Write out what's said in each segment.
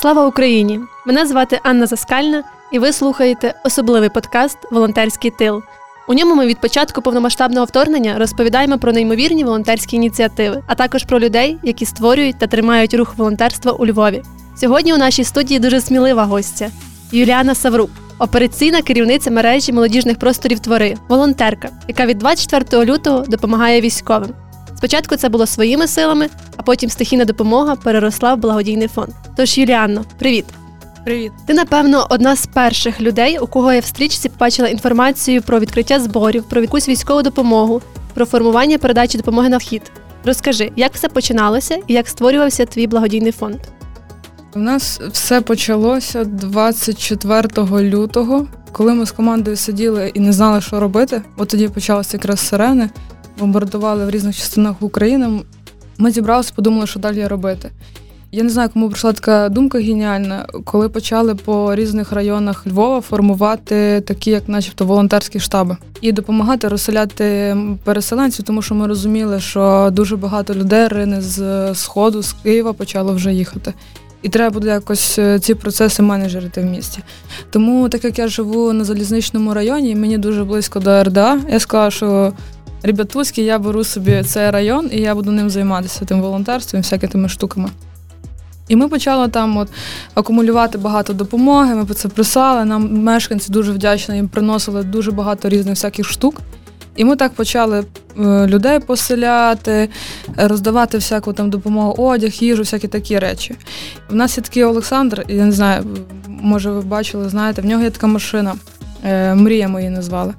Слава Україні! Мене звати Анна Заскальна, і ви слухаєте особливий подкаст Волонтерський тил. У ньому ми від початку повномасштабного вторгнення розповідаємо про неймовірні волонтерські ініціативи, а також про людей, які створюють та тримають рух волонтерства у Львові. Сьогодні у нашій студії дуже смілива гостя Юліана Саврук, операційна керівниця мережі молодіжних просторів твори, волонтерка, яка від 24 лютого допомагає військовим. Спочатку це було своїми силами, а потім стихійна допомога переросла в благодійний фонд. Тож, Юліанно, привіт! Привіт. Ти, напевно, одна з перших людей, у кого я в стрічці побачила інформацію про відкриття зборів, про якусь військову допомогу, про формування передачі допомоги на вхід. Розкажи, як все починалося і як створювався твій благодійний фонд? У нас все почалося 24 лютого, коли ми з командою сиділи і не знали, що робити. От тоді почалися якраз сирени, бомбардували в різних частинах України. Ми зібралися, подумали, що далі робити. Я не знаю, кому прийшла така думка геніальна, коли почали по різних районах Львова формувати такі, як, начебто, волонтерські штаби, і допомагати розселяти переселенців, тому що ми розуміли, що дуже багато людей рине з сходу, з Києва почало вже їхати. І треба буде якось е, ці процеси менеджерити в місті. Тому, так як я живу на залізничному районі, і мені дуже близько до РДА, я сказала, що ребятуськи, я беру собі цей район і я буду ним займатися тим волонтерством, всякими тими штуками. І ми почали там от акумулювати багато допомоги. Ми це писали. Нам мешканці дуже вдячні, їм приносили дуже багато різних всяких штук. І ми так почали е, людей поселяти, роздавати всяку там допомогу, одяг, їжу, всякі такі речі. У нас є такий Олександр, я не знаю, може ви бачили, знаєте, в нього є така машина, е, мрія ми її назвали.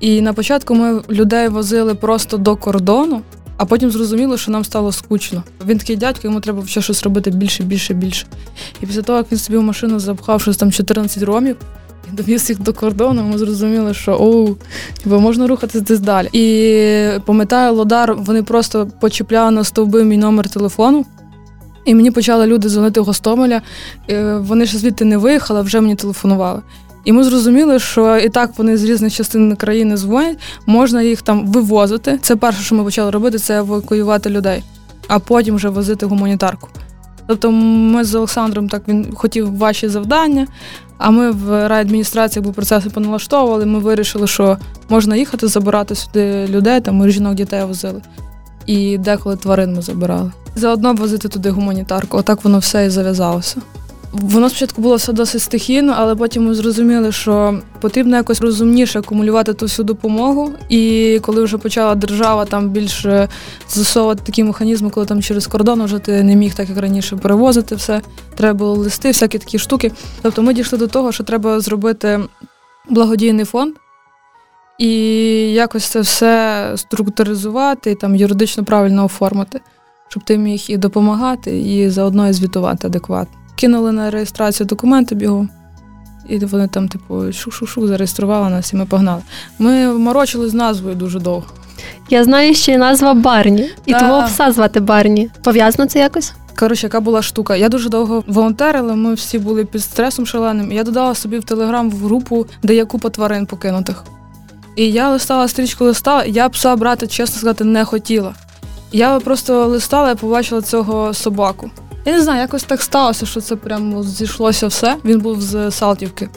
І на початку ми людей возили просто до кордону. А потім зрозуміло, що нам стало скучно. Він такий дядько, йому треба ще щось робити більше, більше, більше. І після того, як він собі в машину запхав щось там 14 ромів, довіз їх до кордону, ми зрозуміли, що оу, типу, можна рухатися десь далі. І пам'ятаю, Лодар, вони просто почіпляли на стовби мій номер телефону. І мені почали люди дзвонити в Гостомеля. Е, вони ще звідти не виїхали, вже мені телефонували. І ми зрозуміли, що і так вони з різних частин країни дзвонять, можна їх там вивозити. Це перше, що ми почали робити, це евакуювати людей, а потім вже возити гуманітарку. Тобто ми з Олександром так він хотів ваші завдання, а ми в райадміністрації якби процеси поналаштовували. Ми вирішили, що можна їхати, забирати сюди людей, там ми жінок дітей возили. І деколи тварин ми забирали. Заодно возити туди гуманітарку. Отак воно все і зав'язалося. Воно спочатку було все досить стихійно, але потім ми зрозуміли, що потрібно якось розумніше акумулювати ту всю допомогу. І коли вже почала держава там більше засовувати такі механізми, коли там через кордон вже ти не міг так як раніше перевозити все, треба було листи, всякі такі штуки. Тобто ми дійшли до того, що треба зробити благодійний фонд. І якось це все структуризувати і там юридично правильно оформити, щоб ти міг і допомагати, і заодно і звітувати адекватно кинули на реєстрацію документи бігом. І вони там, типу, шу-шу-шу, зареєстрували нас, і ми погнали. Ми морочили з назвою дуже довго. Я знаю, що є назва Барні, і Да. твого пса звати Барні. Пов'язано це якось? Коротше, яка була штука. Я дуже довго волонтерила, ми всі були під стресом шаленим. Я додала собі в телеграм в групу, де є купа тварин покинутих. І я листала стрічку листала, я пса брати, чесно сказати, не хотіла. Я просто листала і побачила цього собаку. Я не знаю, якось так сталося, що це прямо зійшлося все. Він був з Салтівки.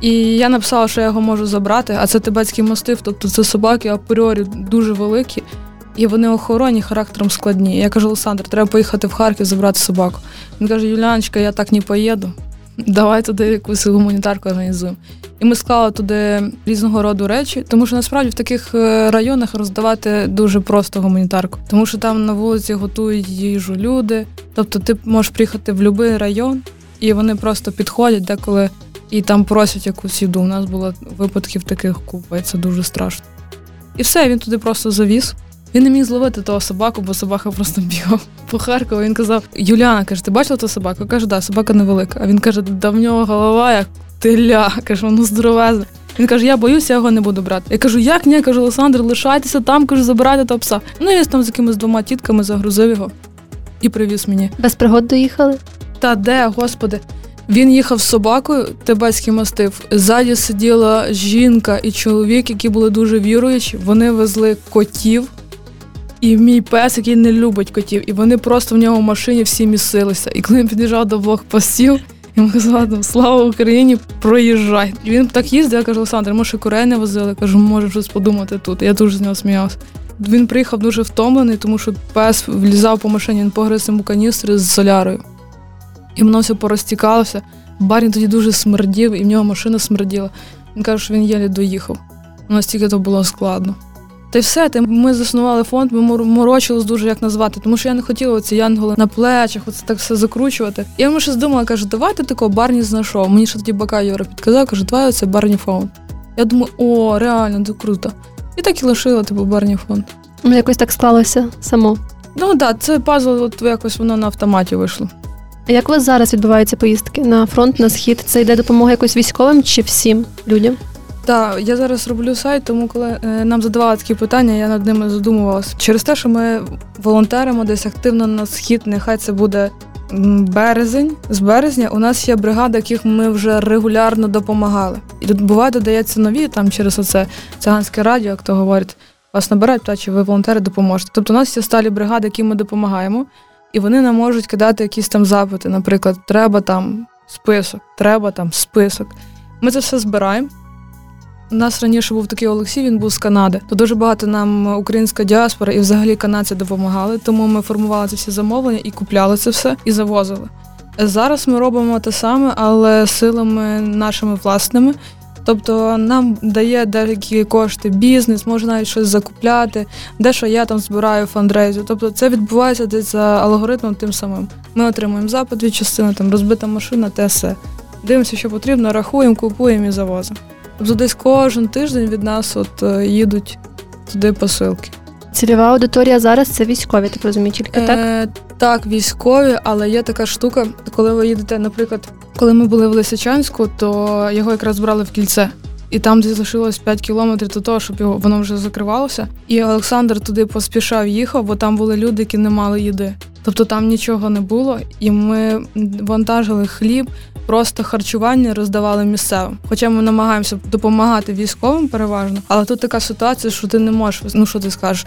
І я написала, що я його можу забрати, а це тибетський мастиф, тобто це собаки апріорі дуже великі, і вони охоронні, характером складні. Я кажу, Олександр, треба поїхати в Харків забрати собаку. Він каже, Юліаночка, я так не поїду. Давай туди якусь гуманітарку організуємо. І ми склали туди різного роду речі, тому що насправді в таких е, районах роздавати дуже просто гуманітарку, тому що там на вулиці готують їжу люди. Тобто ти можеш приїхати в будь-який район, і вони просто підходять деколи і там просять якусь їду. У нас було випадків таких купа, і це дуже страшно. І все, він туди просто завіз. Він не міг зловити того собаку, бо собака просто бігав по Харкову. Він казав: Юліана, каже, ти бачила ту собаку? Каже, да, собака невелика. А він каже, да в нього голова як теля. Каже, воно здоровезне. Він каже, я боюся, я його не буду брати. Я кажу, як ні? Я кажу, Олександр, лишайтеся там, кажу, забирайте того пса. Ну він там з якимись двома тітками загрузив його і привіз мені. Без пригод доїхали? Та де, господи? Він їхав з собакою, тибетський мастив. Ззаді сиділа жінка і чоловік, які були дуже віруючі. Вони везли котів. І мій пес, який не любить котів, і вони просто в нього в машині всі місилися. І коли він під'їжджав до двох пасів, Йому казала, слава Україні, проїжджай. Він так їздив, я кажу, Олександр, ми ще курей не возили. Кажу, може щось подумати тут. Я дуже з нього сміявся. Він приїхав дуже втомлений, тому що пес влізав по машині, він погриз йому каністри з солярою. І воно все порозтікалося. Барін тоді дуже смердів, і в нього машина смерділа. Він каже, що він єлі доїхав. Настільки то було складно. Та й все, та ми заснували фонд, ми морочились дуже як назвати, тому що я не хотіла ці янголи на плечах, оце так все закручувати. І я ми щось думала, кажу, давайте такого Барні знайшов. Мені ще тоді Бака Юра підказав, каже, давай оце Барні фонд. Я думаю, о, реально, це круто. І так і лишила, типу, Барні фонд. Ну, якось так склалося само. Ну так, да, це пазл, от якось воно на автоматі вийшло. А як у вас зараз відбуваються поїздки на фронт, на схід? Це йде допомога якось військовим чи всім людям? Так, я зараз роблю сайт, тому коли е, нам задавали такі питання, я над ними задумувалася. Через те, що ми волонтеримо десь активно на схід, нехай це буде березень. З березня у нас є бригада, яких ми вже регулярно допомагали. І тут буває, додається нові там через оце циганське радіо, як то говорять, вас набирають, та чи ви волонтери допоможете. Тобто у нас є сталі бригади, які ми допомагаємо, і вони нам можуть кидати якісь там запити. Наприклад, треба там список, треба там список. Ми це все збираємо. У нас раніше був такий Олексій, він був з Канади. То дуже багато нам українська діаспора і взагалі канадці допомагали. Тому ми формували ці всі замовлення і купляли це все і завозили. Зараз ми робимо те саме, але силами нашими власними. Тобто нам дає деякі кошти бізнес, може навіть щось закупляти, дещо я там збираю фандрейзу. Тобто це відбувається десь за алгоритмом тим самим. Ми отримуємо запит від частини, там розбита машина, те все. Дивимося, що потрібно, рахуємо, купуємо і завозимо. Тобто десь кожен тиждень від нас от е, їдуть туди посилки. Цільова аудиторія зараз це військові, так розумію, тільки так? Е, Так, військові, але є така штука, коли ви їдете, наприклад, коли ми були в Лисичанську, то його якраз брали в кільце. І там десь залишилось 5 кілометрів до того, щоб його воно вже закривалося. І Олександр туди поспішав їхав, бо там були люди, які не мали їди. Тобто там нічого не було, і ми вантажили хліб, просто харчування роздавали місцевим. Хоча ми намагаємося допомагати військовим переважно, але тут така ситуація, що ти не можеш. Ну що ти скажеш?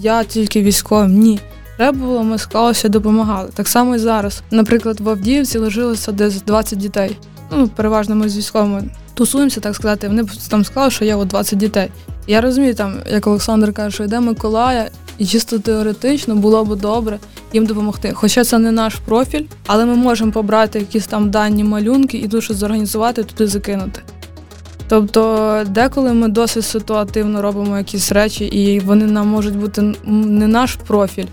Я тільки військовим. Ні. Треба було, ми склалися, допомагали. Так само і зараз. Наприклад, в Авдіївці лежилося десь 20 дітей. Ну, переважно ми з військовими тусуємося, так сказати. Вони там сказали, що є от 20 дітей. Я розумію, там, як Олександр каже, що йде Миколая, і чисто теоретично було б добре їм допомогти. Хоча це не наш профіль, але ми можемо побрати якісь там дані малюнки і дуже зорганізувати туди закинути. Тобто, деколи ми досить ситуативно робимо якісь речі, і вони нам можуть бути не наш профіль,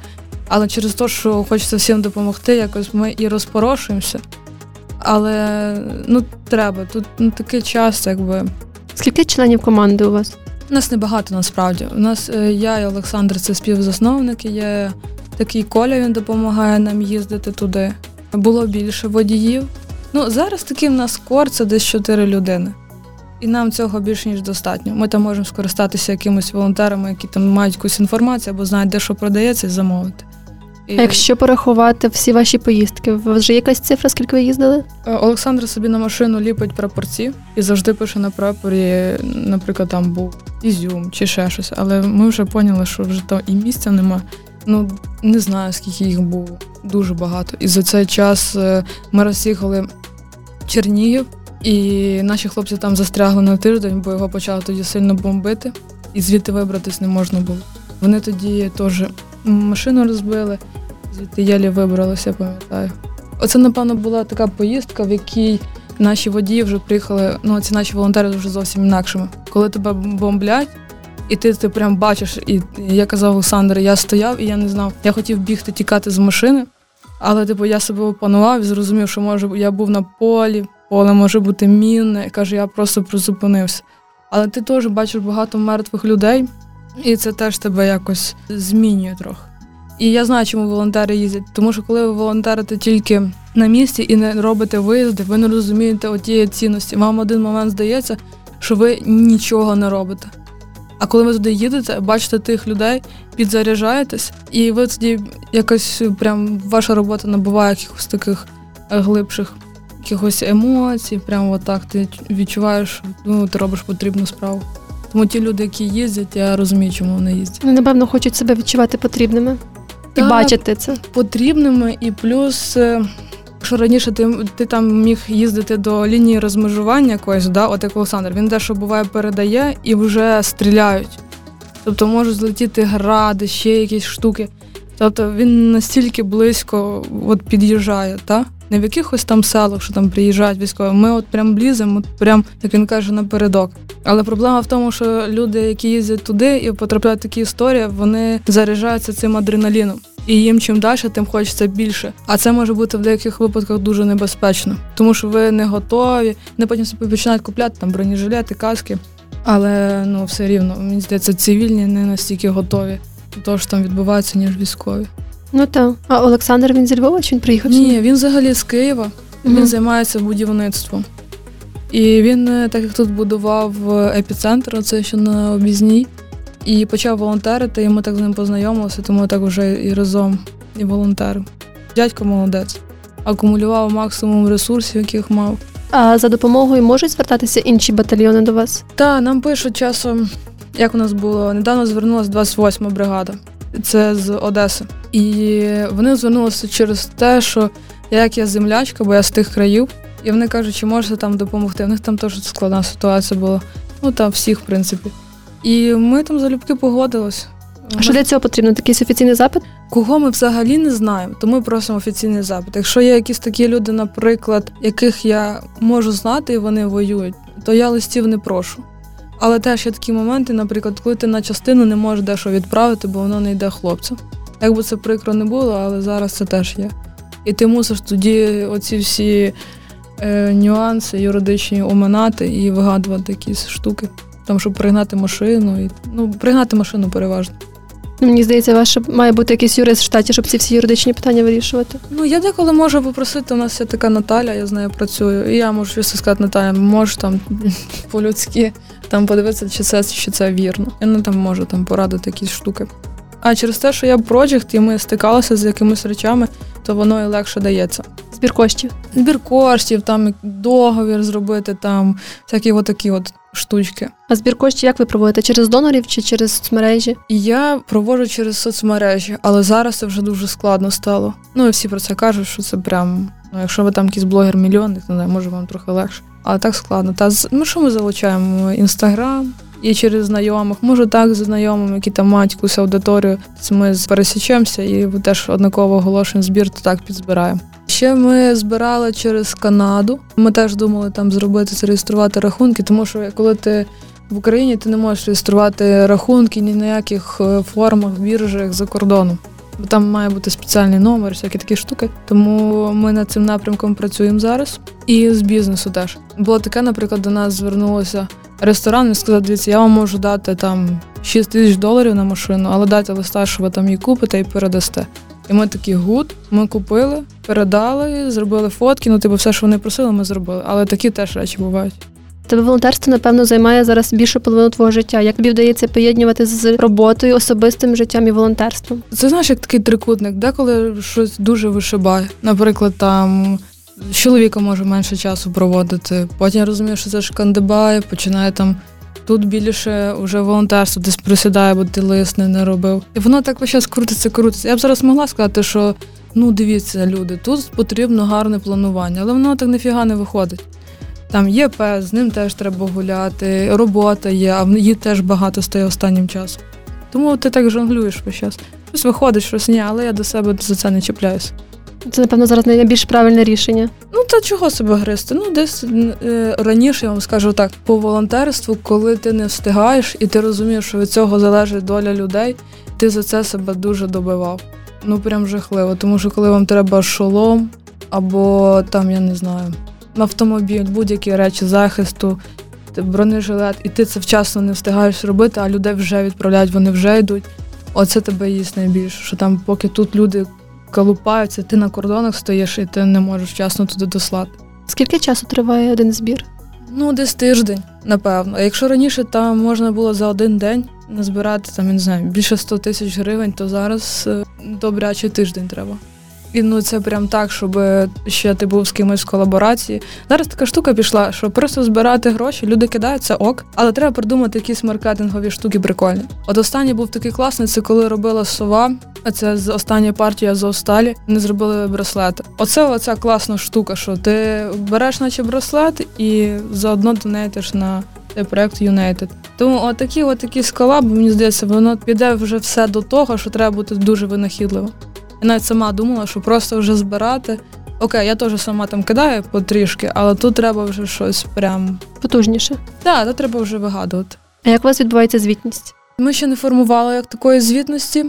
але через те, що хочеться всім допомогти, якось ми і розпорошуємося. Але ну треба. Тут ну, такий час, якби. Скільки членів команди у вас? У нас небагато насправді. У нас е, я і Олександр це співзасновники. Є такий коля, він допомагає нам їздити туди. Було більше водіїв. Ну, зараз такий в нас кор це десь чотири людини. І нам цього більше ніж достатньо. Ми там можемо скористатися якимось волонтерами, які там мають якусь інформацію або знають, де що продається, і замовити. І... А якщо порахувати всі ваші поїздки, у вас вже якась цифра, скільки ви їздили? Е, Олександр собі на машину ліпить прапорці і завжди пише на прапорі, наприклад, там був ізюм чи ще щось. Але ми вже поняли, що вже там і місця нема. Ну не знаю, скільки їх було. Дуже багато. І за цей час е, ми роз'їхали Чернігів, і наші хлопці там застрягли на тиждень, бо його почали тоді сильно бомбити, і звідти вибратись не можна було. Вони тоді теж машину розбили, звідти єлі вибралися, пам'ятаю. Оце, напевно, була така поїздка, в якій наші водії вже приїхали. Ну, ці наші волонтери вже зовсім інакшими. Коли тебе бомблять, і ти ти прям бачиш, і я казав Олександр, я стояв і я не знав. Я хотів бігти, тікати з машини, але типу я себе опанував і зрозумів, що може я був на полі, поле може бути мінне. Каже, я просто призупинився. Але ти теж бачиш багато мертвих людей, і це теж тебе якось змінює трохи. І я знаю, чому волонтери їздять. Тому що коли ви волонтерите тільки на місці і не робите виїзди, ви не розумієте отієї цінності. Вам один момент здається, що ви нічого не робите. А коли ви туди їдете, бачите тих людей, підзаряджаєтесь, і ви тоді якось прям ваша робота набуває якихось таких е, глибших якихось емоцій. Прямо отак ти відчуваєш, ну ти робиш потрібну справу. Тому ті люди, які їздять, я розумію, чому вони їздять. Вони, напевно, хочуть себе відчувати потрібними і бачити це потрібними, і плюс е, Якщо раніше ти ти там міг їздити до лінії розмежування якоїсь, да, от як Олександр, він дещо буває передає і вже стріляють. Тобто можуть злетіти гради, ще якісь штуки. Тобто він настільки близько от під'їжджає, та? Не в якихось там селах, що там приїжджають військові. Ми от прям блізимо, от прям, як він каже, напередок. Але проблема в тому, що люди, які їздять туди і потрапляють в такі історії, вони заряджаються цим адреналіном. І їм чим далі, тим хочеться більше. А це може бути в деяких випадках дуже небезпечно, тому що ви не готові, не потім собі починають купляти там бронежилети, каски. Але ну все рівно мені здається, цивільні не настільки готові до того, що там відбувається, ніж військові. Ну так. А Олександр він зі Львова чи він приїхав? Ні, він взагалі з Києва. Він займається будівництвом. І він, е, так як тут будував е, епіцентр, це ще на обізній, і почав волонтерити, і ми так з ним познайомилися, тому так вже і разом і волонтерив. Дядько молодець, акумулював максимум ресурсів, яких мав. А за допомогою можуть звертатися інші батальйони до вас? Так, нам пишуть часом, як у нас було, недавно звернулася 28-ма бригада, це з Одеси. І вони звернулися через те, що я як я землячка, бо я з тих країв, і вони кажуть, чи можете там допомогти. В них там теж складна ситуація була. Ну там всіх, в принципі. І ми там залюбки погодились. А що для цього потрібно? Такий офіційний запит? Кого ми взагалі не знаємо, то ми просимо офіційний запит. Якщо є якісь такі люди, наприклад, яких я можу знати, і вони воюють, то я листів не прошу. Але теж є такі моменти, наприклад, коли ти на частину не можеш дещо відправити, бо воно не йде хлопцю. Як би це прикро не було, але зараз це теж є. І ти мусиш тоді оці всі е, нюанси юридичні оминати і вигадувати якісь штуки, там, щоб пригнати машину. І, Ну, пригнати машину переважно. Ну, мені здається, ваше має бути якийсь юрист в штаті, щоб ці всі юридичні питання вирішувати. Ну, я деколи можу попросити, у нас є така Наталя, я з нею працюю, і я можу щось сказати, Наталя, можеш там по-людськи там подивитися, чи це чи це вірно. І вона там може там порадити якісь штуки. А через те, що я проджект, і ми стикалися з якимись речами, то воно і легше дається. Збір коштів. Збір коштів, там договір зробити, там всякі от такі от штучки. А збір коштів як ви проводите? Через донорів чи через соцмережі? Я проводжу через соцмережі, але зараз це вже дуже складно стало. Ну і всі про це кажуть, що це прям. Ну, якщо ви там якийсь блогер-мільйонник, то не може вам трохи легше. Але так складно. Та ну що ми залучаємо? Інстаграм, і через знайомих. Може так з знайомими, які там мають якусь аудиторію. Ми пересічемося і теж однаково оголошуємо збір, то так підзбираємо. Ще ми збирали через Канаду. Ми теж думали там зробити зареєструвати рахунки, тому що коли ти в Україні ти не можеш реєструвати рахунки ні на яких е, формах, біржах за кордоном. Бо там має бути спеціальний номер, всякі такі штуки. Тому ми над цим напрямком працюємо зараз. І з бізнесу теж було таке, наприклад, до нас звернулося ресторан і сказав, дивіться, я вам можу дати там 6 тисяч доларів на машину, але дайте листа, що ви там її купите і передасте. І ми такі good, ми купили, передали, зробили фотки. Ну, типу, все, що вони просили, ми зробили. Але такі теж речі бувають. Тебе волонтерство, напевно, займає зараз більшу половину твого життя. Як тобі вдається поєднувати з роботою, особистим життям і волонтерством? Це знаєш, як такий трикутник, деколи щось дуже вишибає. Наприклад, там з чоловіком може менше часу проводити. Потім я розумію, що це ж кандибає, починає там. Тут більше вже волонтерство десь присідає, бо ти лист не робив. І воно так весь час крутиться, крутиться. Я б зараз могла сказати, що ну дивіться, люди, тут потрібно гарне планування, але воно так ніфіга не виходить. Там є пес, з ним теж треба гуляти, робота є, а її теж багато стає останнім часом. Тому ти так жонглюєш весь час. Щось виходить, щось ні, але я до себе за це не чіпляюсь. Це, напевно, зараз найбільш правильне рішення. Ну, та чого себе гризти? Ну, десь е, раніше я вам скажу так, по волонтерству, коли ти не встигаєш і ти розумієш, що від цього залежить доля людей, ти за це себе дуже добивав. Ну, прям жахливо. Тому що коли вам треба шолом або там, я не знаю, автомобіль, будь-які речі захисту, бронежилет, і ти це вчасно не встигаєш робити, а людей вже відправляють, вони вже йдуть. Оце тебе їсть найбільше. Що там, поки тут люди калупаються, ти на кордонах стоїш і ти не можеш вчасно туди дослати. Скільки часу триває один збір? Ну, десь тиждень, напевно. А якщо раніше там можна було за один день назбирати там, я не знаю, більше 100 тисяч гривень, то зараз добряче добрячий тиждень треба. І ну це прям так, щоб ще ти був з кимось в колаборації. Зараз така штука пішла, що просто збирати гроші, люди кидають це ок, але треба придумати якісь маркетингові штуки прикольні. От останній був такий класний, це коли робила сова. А це з партія Азовсталі. Вони зробили браслети. Оце оця класна штука, що ти береш, наче браслет, і заодно донейтиш на цей проект United. Тому отакі, отакі скалаби, мені здається, воно піде вже все до того, що треба бути дуже винахідливим. Я навіть сама думала, що просто вже збирати. Окей, я теж сама там кидаю потрішки, але тут треба вже щось прям потужніше. Так, тут треба вже вигадувати. А як у вас відбувається звітність? Ми ще не формували як такої звітності.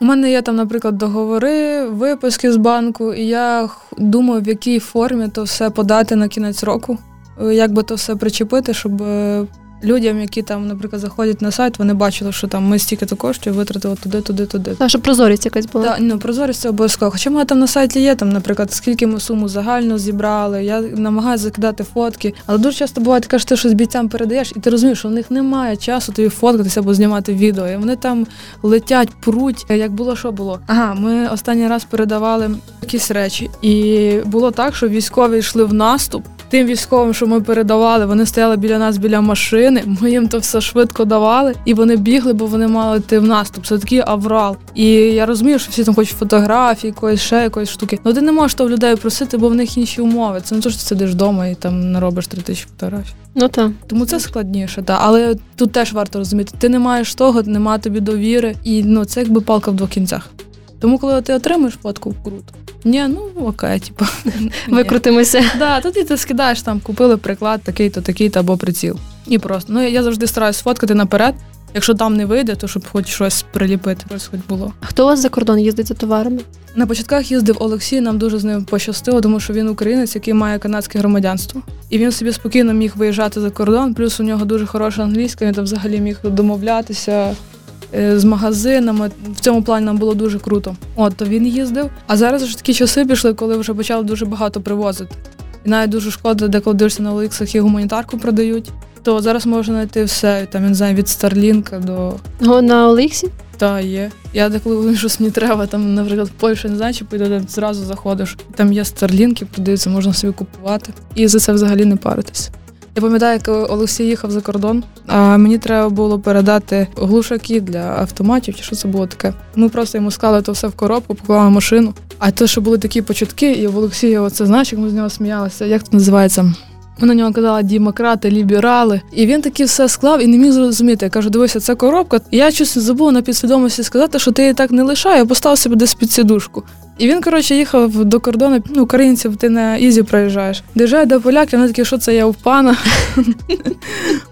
У мене є там, наприклад, договори, виписки з банку, і я думаю, в якій формі то все подати на кінець року, як би то все причепити, щоб е, людям, які там, наприклад, заходять на сайт, вони бачили, що там ми стільки-то коштів витратили туди, туди, туди. А щоб прозорість якась була. Так, ну прозорість це обов'язково. Хоча мене там на сайті є, там, наприклад, скільки ми суму загально зібрали. Я намагаюся закидати фотки. Але дуже часто буває таке, що ти щось бійцям передаєш, і ти розумієш, що в них немає часу тобі фоткатися або знімати відео. І вони там летять, пруть. Як було, що було. Ага, ми останній раз передавали якісь речі, і було так, що військові йшли в наступ тим військовим, що ми передавали, вони стояли біля нас біля машини. Ми їм то все швидко давали, і вони бігли, бо вони мали йти в наступ. Це такий аврал. І я розумію, що всі там хочуть фотографії, якоїсь ще якоїсь штуки. Ну ти не можеш то в людей просити, бо в них інші умови. Це не то, що ти сидиш вдома і там наробиш три тисячі фотографій. Ну так. Тому це складніше, так. Але тут теж варто розуміти, ти не маєш того, нема тобі довіри, і ну це якби палка в двох кінцях. Тому, коли ти отримуєш фотку, круто. Ні, ну окей, типу. Викрутимося. Да, тоді ти скидаєш там, купили приклад, такий-то, такий-то або приціл. І просто. Ну я завжди стараюсь сфоткати наперед. Якщо там не вийде, то щоб хоч щось приліпити, щось хоч було. Хто у вас за кордон їздить за товарами? На початках їздив Олексій, нам дуже з ним пощастило, тому що він українець, який має канадське громадянство. І він собі спокійно міг виїжджати за кордон, плюс у нього дуже хороша англійська, він там взагалі міг домовлятися. Е, з магазинами. В цьому плані нам було дуже круто. От то він їздив. А зараз вже такі часи пішли, коли вже почали дуже багато привозити. І навіть дуже шкода, де коли дивишся на OLX-ах і гуманітарку продають. То зараз можна знайти все, там я не знаю, від Старлінка до Го на OLX-і? Та є. Я деколи щось мені треба, там, наприклад, в Польщу не знаю, чи поїду, зразу заходиш. Там є старлінки, продаються, можна собі купувати. І за це взагалі не паритись. Я пам'ятаю, як Олексій їхав за кордон, а мені треба було передати глушаки для автоматів, чи що це було таке. Ми просто йому склали то все в коробку, поклали машину. А то, що були такі початки, і в Олексія, оце знаєш, як ми з нього сміялися, як це називається? Ми на нього казали демократи, ліберали. І він таки все склав і не міг зрозуміти. Я кажу, дивися, це коробка. Я щось забула на підсвідомості сказати, що ти її так не лишай, а постав себе десь під сідушку. І він, коротше, їхав до кордону, ну, українців, ти на Ізі проїжджаєш. Доїжджає до поляків, вони такі, що це я в пана.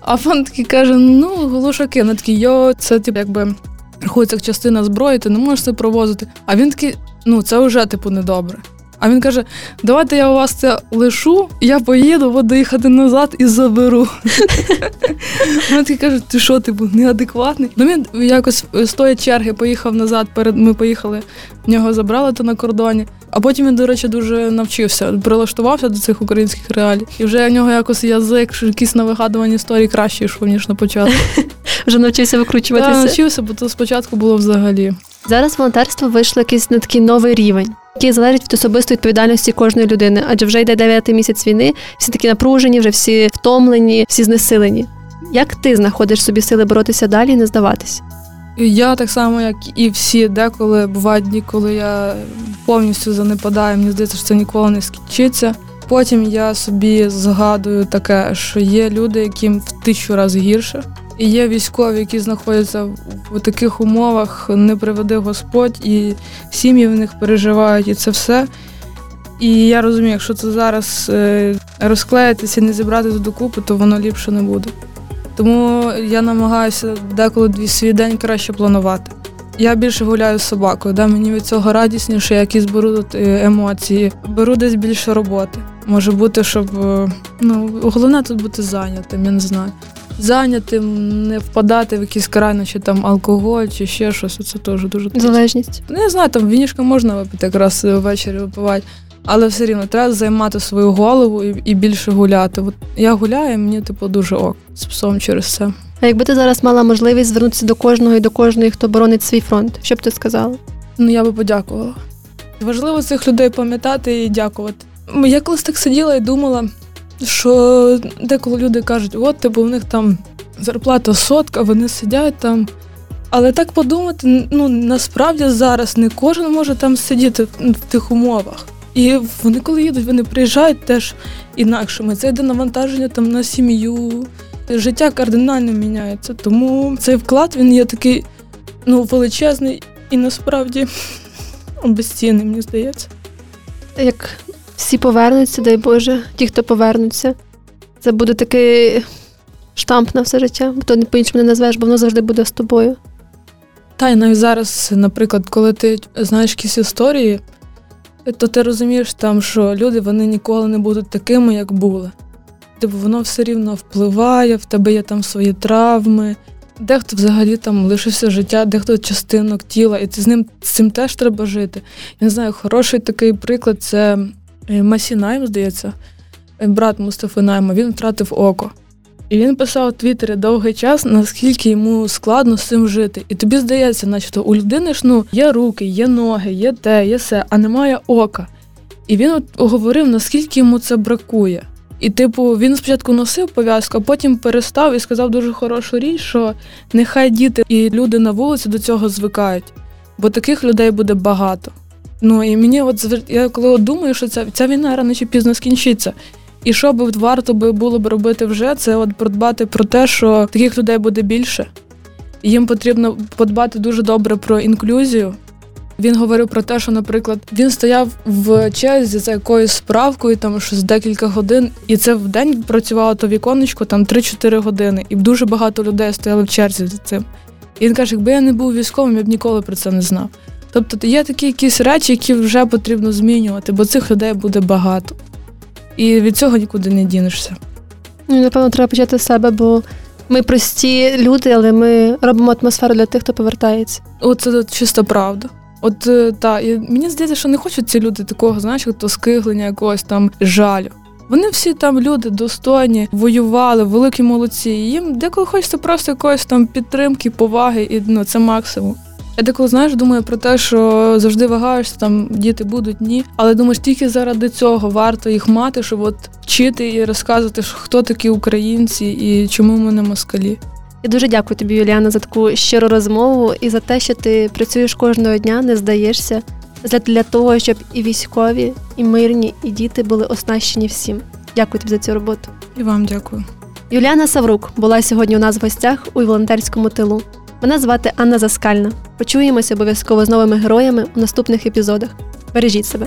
А пан такий каже: ну, глушаки. Вони такі, йо, це типу, якби рахується частина зброї, ти не можеш це провозити. А він такий, ну це вже типу недобре. А він каже: давайте я у вас це лишу, я поїду, буду їхати назад і заберу. Він такий каже, ти що, типу, неадекватний? Ну він якось з тої черги поїхав назад. Перед ми поїхали, нього забрали то на кордоні. А потім він, до речі, дуже навчився, прилаштувався до цих українських реалій. І вже в нього якось язик, якісь на вигадування історії краще йшов, ніж на початку. Вже навчився викручуватися. Так, навчився, бо то спочатку було взагалі. Зараз волонтерство вийшло якийсь на такий новий рівень який залежить від особистої відповідальності кожної людини, адже вже йде дев'ятий місяць війни, всі такі напружені, вже всі втомлені, всі знесилені. Як ти знаходиш собі сили боротися далі і не здаватись? Я так само, як і всі, деколи бувають дні, коли я повністю занепадаю, мені здається, що це ніколи не скінчиться. Потім я собі згадую таке, що є люди, яким в тисячу разів гірше. І є військові, які знаходяться в таких умовах, не приведе Господь, і сім'ї в них переживають і це все. І я розумію, якщо це зараз е, розклеїтися і не зібратися докупи, то воно ліпше не буде. Тому я намагаюся деколи свій день краще планувати. Я більше гуляю з собакою, де мені від цього радісніше, якісь беру тут е, емоції, беру десь більше роботи. Може бути, щоб е, ну головне тут бути зайнятим, я не знаю зайнятим, не впадати в якісь крайнощі, там алкоголь чи ще щось. Це теж дуже залежність. Ну, я знаю, там вінішка можна випити якраз ввечері випивати. Але все рівно треба займати свою голову і і більше гуляти. От я гуляю, мені типу дуже ок з псом через це. А якби ти зараз мала можливість звернутися до кожного і до кожної, хто боронить свій фронт, що б ти сказала? Ну я би подякувала. Важливо цих людей пам'ятати і дякувати. Я колись так сиділа і думала, що деколи люди кажуть, от типу, в них там зарплата сотка, вони сидять там. Але так подумати, ну насправді зараз не кожен може там сидіти в тих умовах. І вони, коли їдуть, вони приїжджають теж інакшими. Це йде навантаження там на сім'ю. Життя кардинально міняється. Тому цей вклад він є такий ну, величезний і насправді безцінний, мені здається. Як всі повернуться, дай Боже, ті, хто повернуться, це буде такий штамп на все життя, бо то по-іншому не назвеш, бо воно завжди буде з тобою. Та й навіть зараз, наприклад, коли ти знаєш якісь історії, то ти розумієш там, що люди вони ніколи не будуть такими, як були. Типу, воно все рівно впливає, в тебе є там свої травми. Дехто взагалі там лишився життя, дехто частинок тіла, і ти з ним з цим теж треба жити. Я не знаю, хороший такий приклад це е, Масі Найм, здається, е, брат Мустафи Найма, він втратив око. І він писав у Твіттері довгий час, наскільки йому складно з цим жити. І тобі здається, начебто у людини ж ну є руки, є ноги, є те, є все, а немає ока. І він от говорив, наскільки йому це бракує. І, типу, він спочатку носив пов'язку, а потім перестав і сказав дуже хорошу річ, що нехай діти і люди на вулиці до цього звикають, бо таких людей буде багато. Ну і мені, от я коли от думаю, що ця, ця війна рано чи пізно скінчиться. І що би варто би було б робити вже, це от подбати про те, що таких людей буде більше. Їм потрібно подбати дуже добре про інклюзію. Він говорив про те, що, наприклад, він стояв в черзі за якоюсь справкою, там щось декілька годин, і це в день працювало то віконечко там 3-4 години, і дуже багато людей стояли в черзі за цим. І він каже, якби я не був військовим, я б ніколи про це не знав. Тобто є такі якісь речі, які вже потрібно змінювати, бо цих людей буде багато і від цього нікуди не дінешся. Ну, напевно, треба почати з себе, бо ми прості люди, але ми робимо атмосферу для тих, хто повертається. Оце чиста правда. От е, та і мені здається, що не хочуть ці люди такого, знаєш, то скиглення якогось там жалю. Вони всі там люди достойні, воювали, великі молодці. І Їм деколи хочеться просто якоїсь там підтримки, поваги, і ну це максимум. Я деколи знаєш, думаю про те, що завжди вагаєшся, там діти будуть, ні. Але думаєш, тільки заради цього варто їх мати, щоб от вчити і розказувати, що хто такі українці і чому ми не москалі. Я дуже дякую тобі, Юліана, за таку щиру розмову і за те, що ти працюєш кожного дня, не здаєшся для того, щоб і військові, і мирні, і діти були оснащені всім. Дякую тобі за цю роботу. І вам дякую. Юліана Саврук була сьогодні у нас в гостях у волонтерському тилу. Мене звати Анна Заскальна. Почуємося обов'язково з новими героями у наступних епізодах. Бережіть себе.